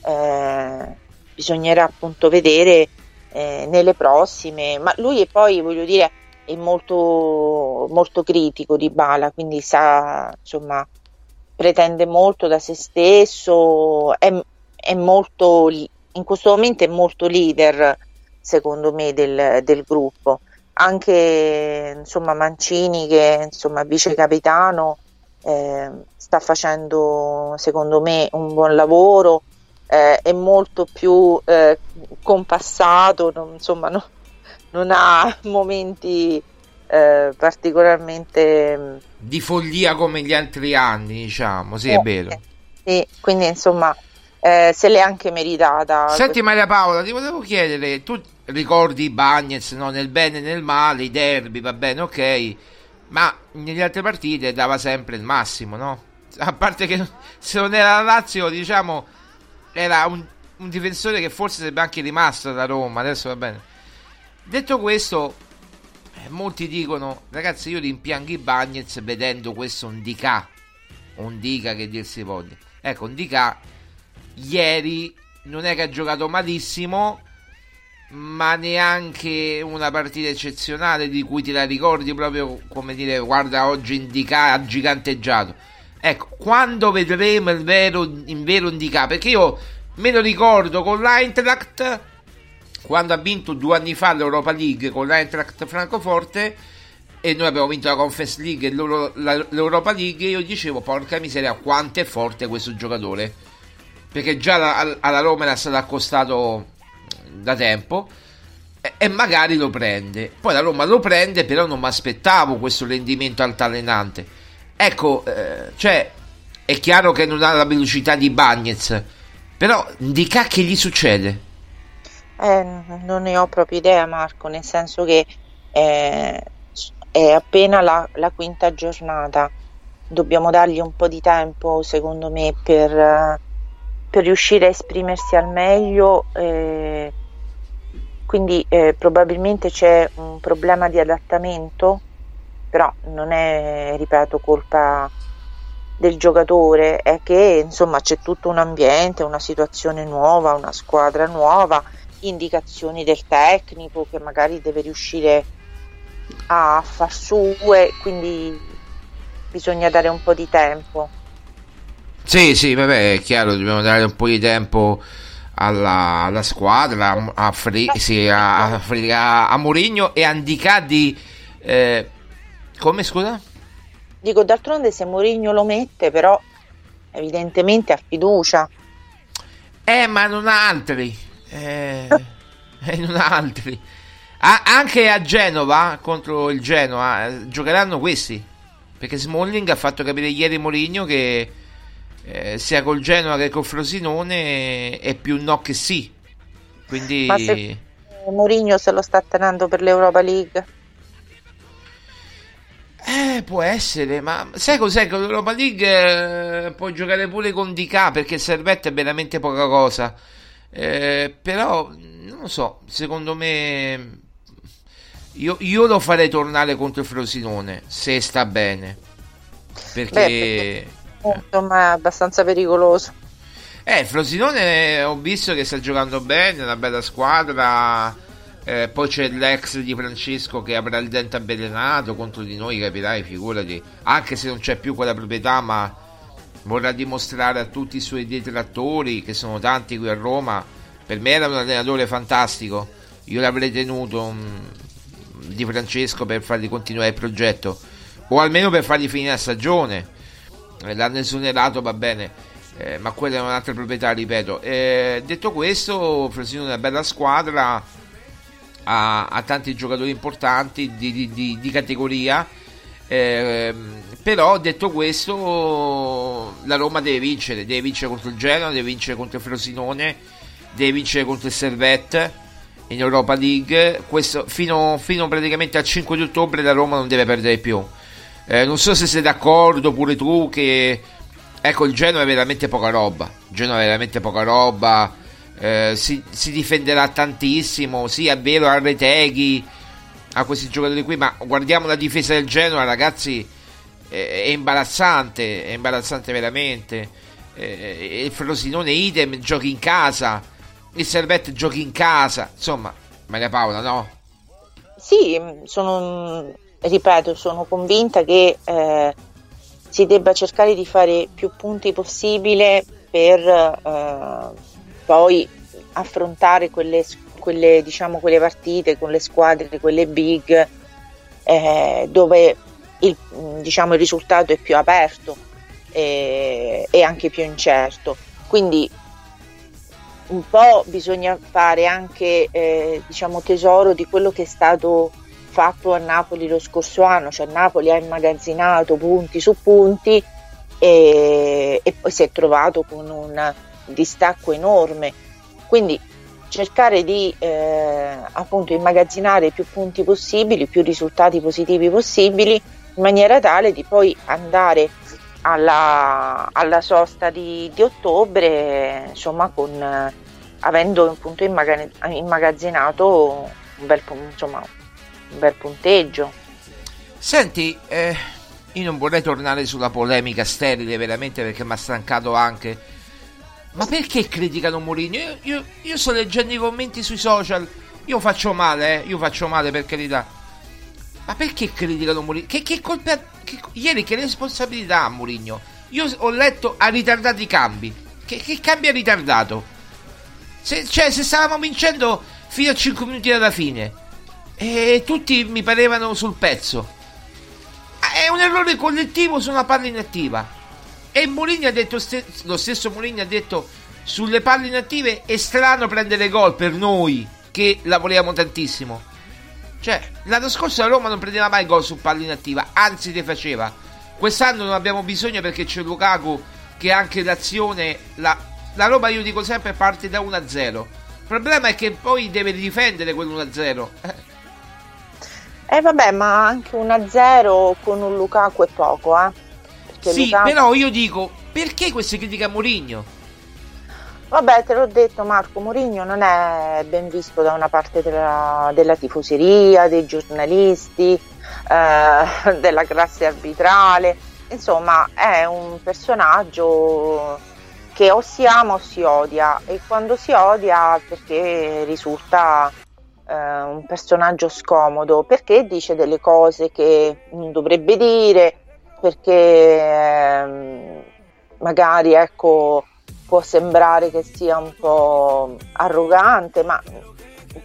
eh, bisognerà appunto vedere eh, nelle prossime. Ma lui è poi, voglio dire, è molto, molto critico di Bala, quindi sa, insomma, pretende molto da se stesso, è, è molto, in questo momento è molto leader, secondo me, del, del gruppo anche insomma, Mancini che insomma vice capitano eh, sta facendo secondo me un buon lavoro eh, è molto più eh, compassato non, insomma no, non ha momenti eh, particolarmente mm, di follia come gli altri anni diciamo sì è eh, vero sì, quindi insomma eh, se l'è anche meritata. Senti Maria Paola, ti volevo chiedere, tu ricordi i Bagnets no? nel bene e nel male, i derby, va bene, ok, ma nelle altre partite dava sempre il massimo, no? A parte che se non era la Lazio, diciamo, era un, un difensore che forse sarebbe anche rimasto da Roma, adesso va bene. Detto questo, eh, molti dicono, ragazzi, io rimpiango i Bagnets vedendo questo un Dica, un Dica che dir si voglia. Ecco, un Dica ieri non è che ha giocato malissimo, ma neanche una partita eccezionale di cui ti la ricordi proprio come dire, guarda, oggi indica, ha giganteggiato. Ecco, quando vedremo il vero, in vero indica, perché io me lo ricordo con l'Eintracht quando ha vinto due anni fa l'Europa League con l'Eintracht Francoforte e noi abbiamo vinto la Conference League e l'Europa League io dicevo porca miseria quanto è forte questo giocatore perché già la, alla Roma era stato accostato da tempo e, magari lo prende. Poi la Roma lo prende, però non mi aspettavo questo rendimento altalenante. Ecco, eh, cioè, è chiaro che non ha la velocità di Bagnez, però di che gli succede? Eh, non ne ho proprio idea, Marco, nel senso che eh, è appena la, la, quinta giornata. Dobbiamo dargli un po' di tempo, secondo me, per per riuscire a esprimersi al meglio, eh, quindi eh, probabilmente c'è un problema di adattamento, però non è, ripeto, colpa del giocatore, è che insomma c'è tutto un ambiente, una situazione nuova, una squadra nuova, indicazioni del tecnico che magari deve riuscire a far sue, quindi bisogna dare un po' di tempo. Sì, sì, vabbè, è chiaro, dobbiamo dare un po' di tempo alla, alla squadra, a, Fri, sì, a, a, a Mourinho e a Andicà di... Eh, come, scusa? Dico, d'altronde se Mourinho lo mette, però evidentemente ha fiducia. Eh, ma non ha altri. Eh, eh, non ha altri. A, anche a Genova, contro il Genoa, eh, giocheranno questi. Perché Smalling ha fatto capire ieri Mourinho che eh, sia col Genoa che col Frosinone è più no che sì. Quindi... Ma se Mourinho se lo sta tenendo per l'Europa League? Eh, può essere, ma sai cos'è che l'Europa League eh, può giocare pure con DK perché il servetto è veramente poca cosa. Eh, però, non lo so, secondo me io, io, lo farei tornare contro il Frosinone se sta bene. Perché... Beh, perché insomma è abbastanza pericoloso. Eh, Frosinone ho visto che sta giocando bene, una bella squadra. Eh, poi c'è l'ex di Francesco che avrà il dente avvelenato contro di noi, capirai, figurati. Anche se non c'è più quella proprietà, ma vorrà dimostrare a tutti i suoi detrattori, che sono tanti qui a Roma. Per me era un allenatore fantastico. Io l'avrei tenuto um, di Francesco per fargli continuare il progetto, o almeno per fargli finire la stagione l'hanno esonerato, va bene. eh, ma quella è un'altra proprietà, ripeto. Eh, detto questo, Frosinone è una bella squadra, ha, ha tanti giocatori importanti di, di, di, di categoria. Eh, però detto questo, la Roma deve vincere, deve vincere contro il Genoa, deve vincere contro il Frosinone, deve vincere contro il Servette in Europa League. Questo, fino, fino praticamente al 5 di ottobre la Roma non deve perdere più. Eh, non so se sei d'accordo pure tu che ecco il Genoa è veramente poca roba. Il Genoa è veramente poca roba. Eh, si, si, difenderà tantissimo. Sì, è vero, a Reteghi, a questi giocatori qui, ma guardiamo la difesa del Genoa, ragazzi. È, è imbarazzante, è imbarazzante veramente. Eh, il Frosinone idem giochi in casa. Il Servette giochi in casa. Insomma, Maria Paola, no? Sì, sono ripeto, sono convinta che eh, si debba cercare di fare più punti possibile per eh, poi affrontare quelle, quelle, diciamo, quelle partite con le squadre, quelle big, eh, dove il, diciamo, il, risultato è più aperto e, e anche più incerto. Quindi un po' bisogna fare anche eh, diciamo, tesoro di quello che è stato fatto a Napoli lo scorso anno, cioè Napoli ha immagazzinato punti su punti e, e poi si è trovato con un distacco enorme. Quindi cercare di eh, appunto immagazzinare più punti possibili, più risultati positivi possibili, in maniera tale di poi andare alla, alla sosta di, di, ottobre, insomma, con, avendo appunto immagazzinato un bel, insomma, un bel punteggio. Senti, eh, io non vorrei tornare sulla polemica sterile veramente perché mi ha stancato anche. Ma perché criticano Mourinho? Io, io, io, sto leggendo i commenti sui social. Io faccio male, eh? Io faccio male per carità. Ma perché criticano Mourinho? Che, che colpa. Che, ieri che responsabilità ha Mourinho? Io ho letto ha ritardato i cambi. Che, che cambi ha ritardato? Se, cioè, se stavamo vincendo fino a 5 minuti dalla fine e tutti mi parevano sul pezzo. È un errore collettivo su una palla inattiva. E Mourinho ha detto, lo stesso Mourinho ha detto sulle palle inattive è strano prendere gol per noi che lavoriamo tantissimo. Cioè, l'anno scorso la Roma non prendeva mai gol su palla inattiva, anzi le faceva. Quest'anno non abbiamo bisogno perché c'è Lukaku che anche l'azione, la, la Roma io dico sempre parte da 1-0. Il problema è che poi deve difendere quell'1-0. Eh vabbè, ma anche 1-0 con un Lukaku è poco, eh. Perché sì, Lukaku... però io dico, perché queste critiche a Mourinho? Vabbè, te l'ho detto Marco, Mourinho non è ben visto da una parte della, della tifoseria, dei giornalisti, eh, [LAUGHS] della classe arbitrale, insomma è un personaggio che o si ama o si odia e quando si odia perché risulta eh, un personaggio scomodo perché dice delle cose che non dovrebbe dire, perché eh, magari ecco, può sembrare che sia un po' arrogante, ma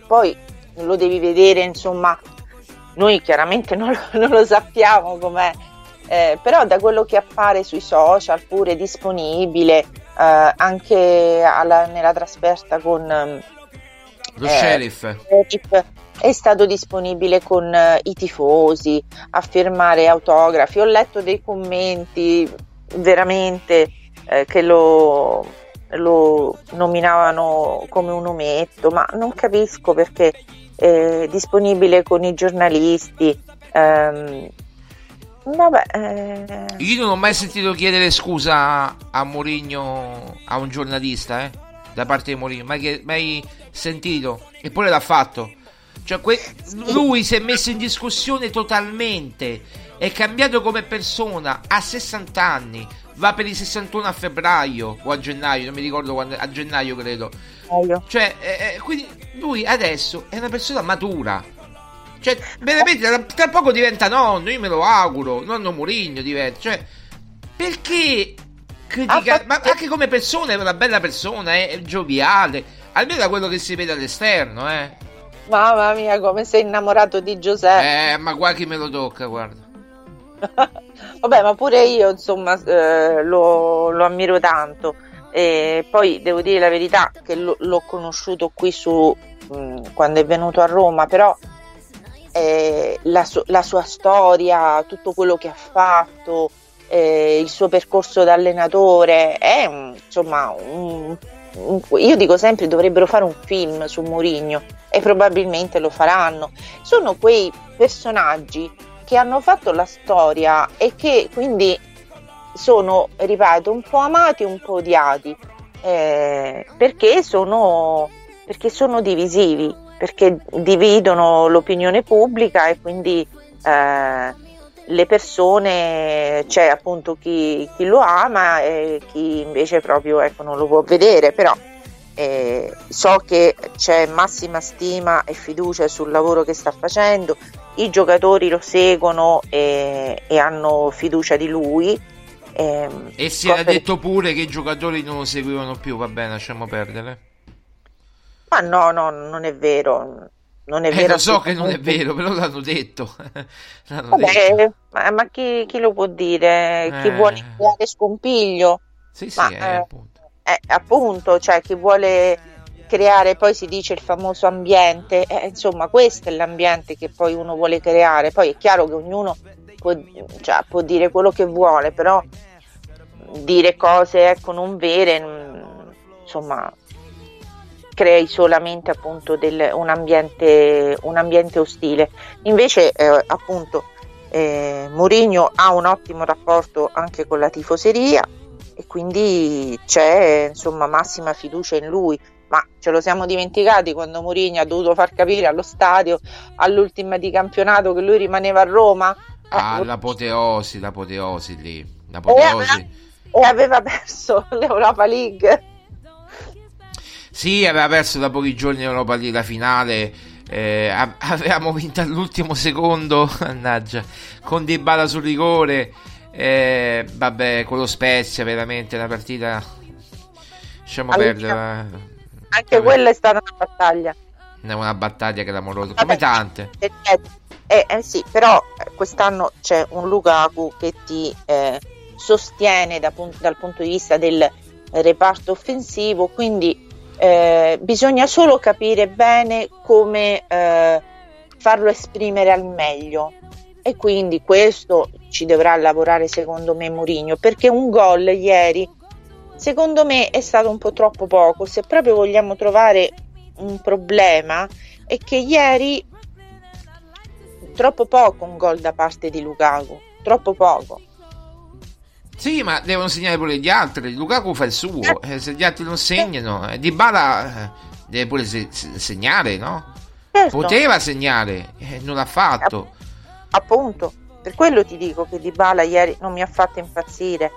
poi lo devi vedere, insomma, noi chiaramente non lo, non lo sappiamo com'è, eh, però da quello che appare sui social, pure disponibile, eh, anche alla, nella trasferta con lo eh, sheriff. È stato disponibile con uh, i tifosi a firmare autografi. Ho letto dei commenti veramente eh, che lo, lo, nominavano come un ometto, ma non capisco perché è disponibile con i giornalisti. Ehm, vabbè, eh... Io non ho mai sentito chiedere scusa a Mourinho a un giornalista, eh? Da parte di Mourinho, mai, mai sentito, eppure l'ha fatto. Cioè, que- lui si è messo in discussione totalmente, è cambiato come persona, ha 60 anni, va per i 61 a febbraio o a gennaio, non mi ricordo quando, a gennaio credo. Cioè, eh, eh, quindi lui adesso è una persona matura. Cioè, veramente tra, tra poco diventa nonno, io me lo auguro, nonno Murigno diventa. Cioè, perché critica, ma anche come persona è una bella persona, è gioviale, almeno da quello che si vede all'esterno, eh. Mamma mia, come sei innamorato di Giuseppe. Eh, ma qua chi me lo tocca, guarda. [LAUGHS] Vabbè, ma pure io insomma eh, lo, lo, ammiro tanto. E poi devo dire la verità che lo, l'ho conosciuto qui su mh, mm, quando è venuto a Roma, però eh, la, su, la, sua storia, tutto quello che ha fatto, eh, il suo percorso da allenatore, è insomma un, un, io dico sempre dovrebbero fare un film su Mourinho e probabilmente lo faranno. Sono quei personaggi che hanno fatto la storia e che quindi sono, ripeto, un po' amati e un po' odiati eh, perché, sono, perché sono divisivi, perché dividono l'opinione pubblica e quindi eh, le persone, c'è appunto chi, chi, lo ama e chi invece proprio ecco, non lo può vedere, però eh, so che c'è massima stima e fiducia sul lavoro che sta facendo, i giocatori lo seguono e, e hanno fiducia di lui. E, e si era detto pure che i giocatori non lo seguivano più, va bene, lasciamo perdere. Ma no, no, non è vero. Non è eh, vero. Lo so che non è vero, però l'hanno detto. [LAUGHS] l'hanno Vabbè, detto. Ma, ma chi, chi, lo può dire? Chi eh. vuole creare scompiglio? Sì, sì, ma, eh, appunto. Eh, appunto, cioè chi vuole creare, poi si dice il famoso ambiente, eh, insomma questo è l'ambiente che poi uno vuole creare, poi è chiaro che ognuno può, cioè, può dire quello che vuole, però dire cose ecco, non vere, insomma, crei solamente appunto del, un, ambiente, un, ambiente, ostile. Invece eh, appunto eh, Mourinho ha un ottimo rapporto anche con la tifoseria e quindi c'è insomma massima fiducia in lui ma ce lo siamo dimenticati quando Mourinho ha dovuto far capire allo stadio all'ultima di campionato che lui rimaneva a Roma. Ah, eh, l'apoteosi, l'apoteosi lì. L'apoteosi. E, aveva, e aveva perso [LAUGHS] l'Europa League. Sì, aveva perso da pochi giorni l'Europa League la finale. Eh, [LAUGHS] avevamo vinto all'ultimo secondo, mannaggia, con Di Bala sul rigore. Eh, vabbè, con lo Spezia, veramente una partita. Lasciamo perdere. Anche Vabbè. quella è stata una battaglia. È una battaglia che l'amoroso, come tante. Eh, eh, eh, sì, però eh, quest'anno c'è un Lukaku che ti eh, sostiene da, dal punto di vista del reparto offensivo, quindi eh, bisogna solo capire bene come eh, farlo esprimere al meglio e quindi questo ci dovrà lavorare secondo me Mourinho perché un gol ieri secondo me è stato un po' troppo poco. Se proprio vogliamo trovare un problema, è che ieri troppo poco un gol da parte di Lukaku, troppo poco. Sì, ma devono segnare pure gli altri. Lukaku fa il suo, eh, eh se gli altri non segnano, eh, Di Bala eh, deve pure se- segnare, no? Certo. Poteva segnare, eh, non l'ha fatto. Appunto, per quello ti dico che Di Bala ieri non mi ha fatto impazzire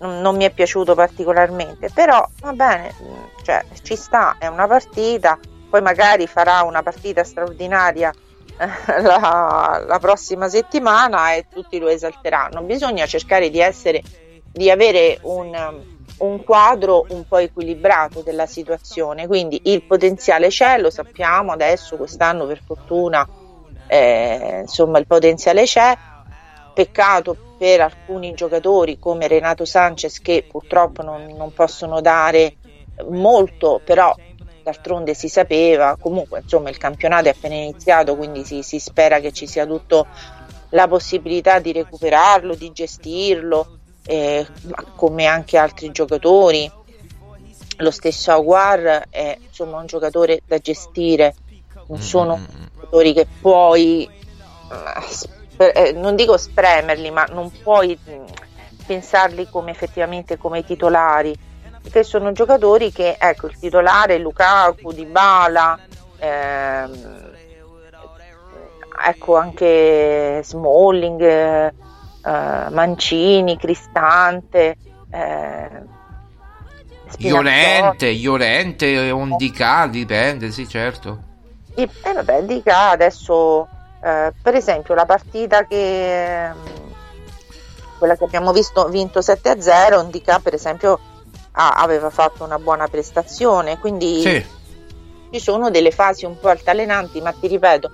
non, mi è piaciuto particolarmente, però va bene, cioè, ci sta, è una partita, poi magari farà una partita straordinaria [LAUGHS] la, la, prossima settimana e tutti lo esalteranno. Bisogna cercare di essere, di avere un, un quadro un po' equilibrato della situazione, quindi il potenziale c'è, lo sappiamo adesso, quest'anno per fortuna, eh, insomma il potenziale c'è, peccato per alcuni giocatori come Renato Sanchez che purtroppo non, non possono dare molto, però d'altronde si sapeva, comunque insomma il campionato è appena iniziato, quindi si, si spera che ci sia tutta la possibilità di recuperarlo, di gestirlo, eh, come anche altri giocatori. Lo stesso Aguar è insomma un giocatore da gestire, non sono mm-hmm. giocatori che puoi eh, non dico spremerli, ma non puoi mm, pensarli come effettivamente come titolari, perché sono giocatori che, ecco, il titolare Lukaku, Dybala, ehm, ecco anche Smalling, eh, Mancini, Cristante, eh, Iolente, Iolente, Ondica, dipende, sì certo. E eh, vabbè, Dica adesso eh, per esempio la partita che quella che abbiamo visto vinto 7-0 indica per esempio ah, aveva fatto una buona prestazione quindi sì. ci sono delle fasi un po' altalenanti ma ti ripeto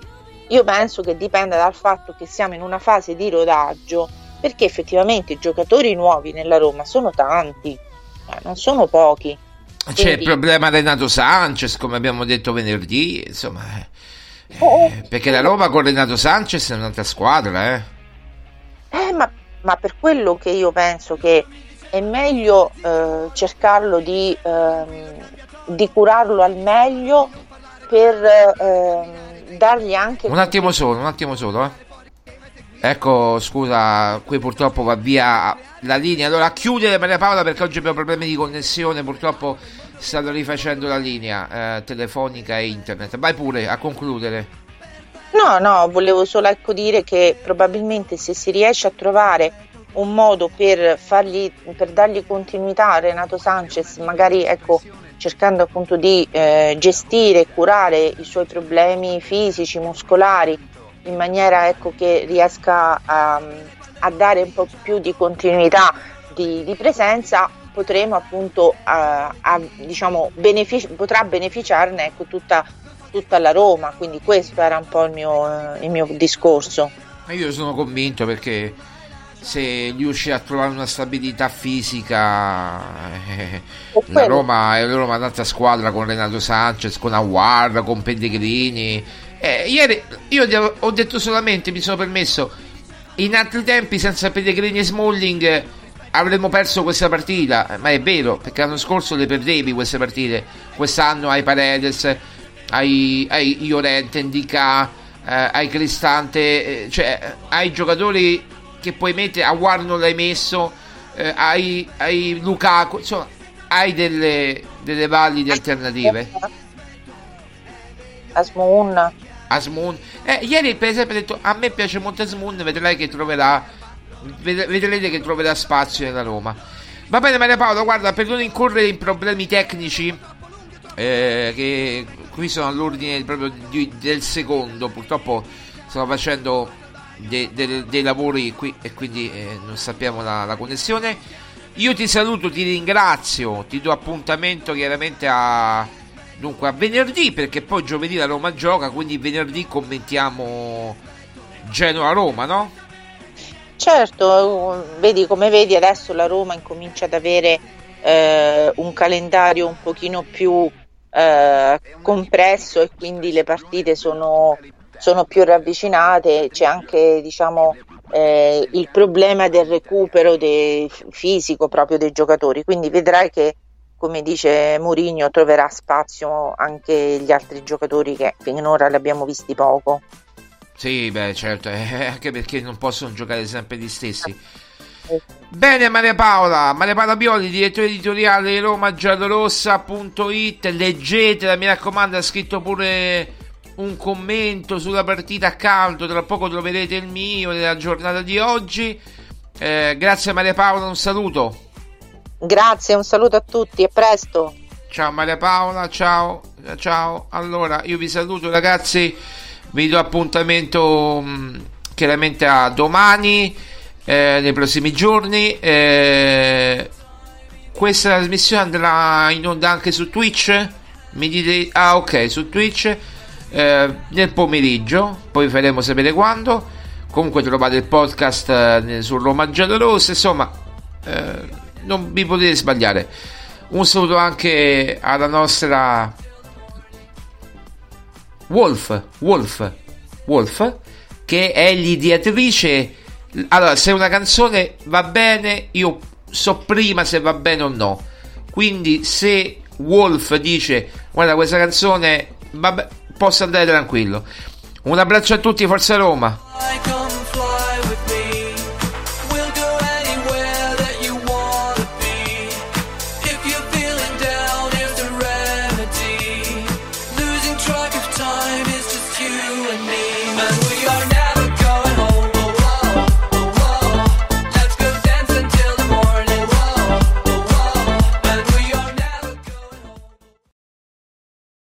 io penso che dipenda dal fatto che siamo in una fase di rodaggio perché effettivamente i giocatori nuovi nella Roma sono tanti, non sono pochi. Quindi... C'è il problema Renato Sanchez, come abbiamo detto venerdì, insomma, eh, oh, eh, perché la Roma con Renato Sanchez è un'altra squadra, eh. Eh, ma, ma, per quello che io penso che è meglio eh, cercarlo di, ehm, di, curarlo al meglio per ehm, dargli anche... Un attimo solo, un attimo solo, eh. Ecco, scusa, qui purtroppo va via la linea. Allora, chiudere Maria Paola perché oggi abbiamo problemi di connessione. Purtroppo stanno rifacendo la linea eh, telefonica e internet. Vai pure a concludere. No, no, volevo solo ecco dire che probabilmente se si riesce a trovare un modo per, fargli, per dargli continuità a Renato Sanchez, magari ecco, cercando appunto di eh, gestire e curare i suoi problemi fisici, muscolari in maniera ecco, che riesca a, a, dare un po' più di continuità di, di presenza, potremo appunto a, a, diciamo, benefic- potrà beneficiarne ecco, tutta, tutta, la Roma. Quindi questo era un po' il mio, il mio discorso. Io sono convinto perché se riuscì a trovare una stabilità fisica eh, la Roma è Roma un'altra squadra con Renato Sanchez con Awar con Pellegrini. Eh, ieri io ho detto solamente, mi sono permesso, in altri tempi senza Pellegrini e Smalling avremmo perso questa partita, ma è vero, perché l'anno scorso le perdevi queste partite, quest'anno hai Paredes, hai, hai Iorente, Indica, eh, hai Cristante, eh, cioè hai giocatori che puoi mettere, a War non l'hai messo, eh, hai, hai Lukaku, insomma hai delle, delle valide alternative. Asmoun Asmoon. Eh, ieri per esempio ho detto a me piace molto Asmoon, vedrai che troverà vedrete che troverà spazio nella Roma. Va bene Maria Paola, guarda, per non incorrere in problemi tecnici eh, che qui sono all'ordine proprio di, del secondo, purtroppo sto facendo dei de, de lavori qui e quindi eh, non sappiamo la, la connessione. Io ti saluto, ti ringrazio, ti do appuntamento chiaramente a Dunque a venerdì perché poi giovedì la Roma gioca, quindi venerdì commentiamo Genoa-Roma, no? Certo, vedi come vedi adesso la Roma incomincia ad avere eh, un calendario un pochino più eh, compresso e quindi le partite sono, sono più ravvicinate, c'è anche diciamo, eh, il problema del recupero de- fisico proprio dei giocatori, quindi vedrai che come dice Mourinho, troverà spazio anche gli altri giocatori che finora li abbiamo visti poco. Sì, beh, certo, [LAUGHS] eh, anche perché non possono giocare sempre gli stessi. Bene Maria Paola, Maria Paola Bioli, direttore editoriale di Roma Giallorossa.it, leggetela, mi raccomando, ha scritto pure un commento sulla partita a caldo, tra poco troverete il mio nella giornata di oggi. Eh, grazie Maria Paola, un saluto. Grazie, un saluto a tutti, a presto. Ciao Maria Paola, ciao, ciao. Allora, io vi saluto ragazzi, vi do appuntamento mh, mm, chiaramente a domani, eh, nei prossimi giorni. Eh, questa trasmissione andrà in onda anche su Twitch. Mi dite, ah ok, su Twitch eh, nel pomeriggio, poi faremo sapere quando. Comunque trovate il podcast eh, su Roma Giallorossa, insomma... Eh, non vi potete sbagliare. Un saluto anche alla nostra Wolf, Wolf, Wolf, che è l'ideatrice. Allora, se una canzone va bene, io so prima se va bene o no. Quindi, se Wolf dice guarda questa canzone, vabbè, posso andare tranquillo. Un abbraccio a tutti, Forza Roma.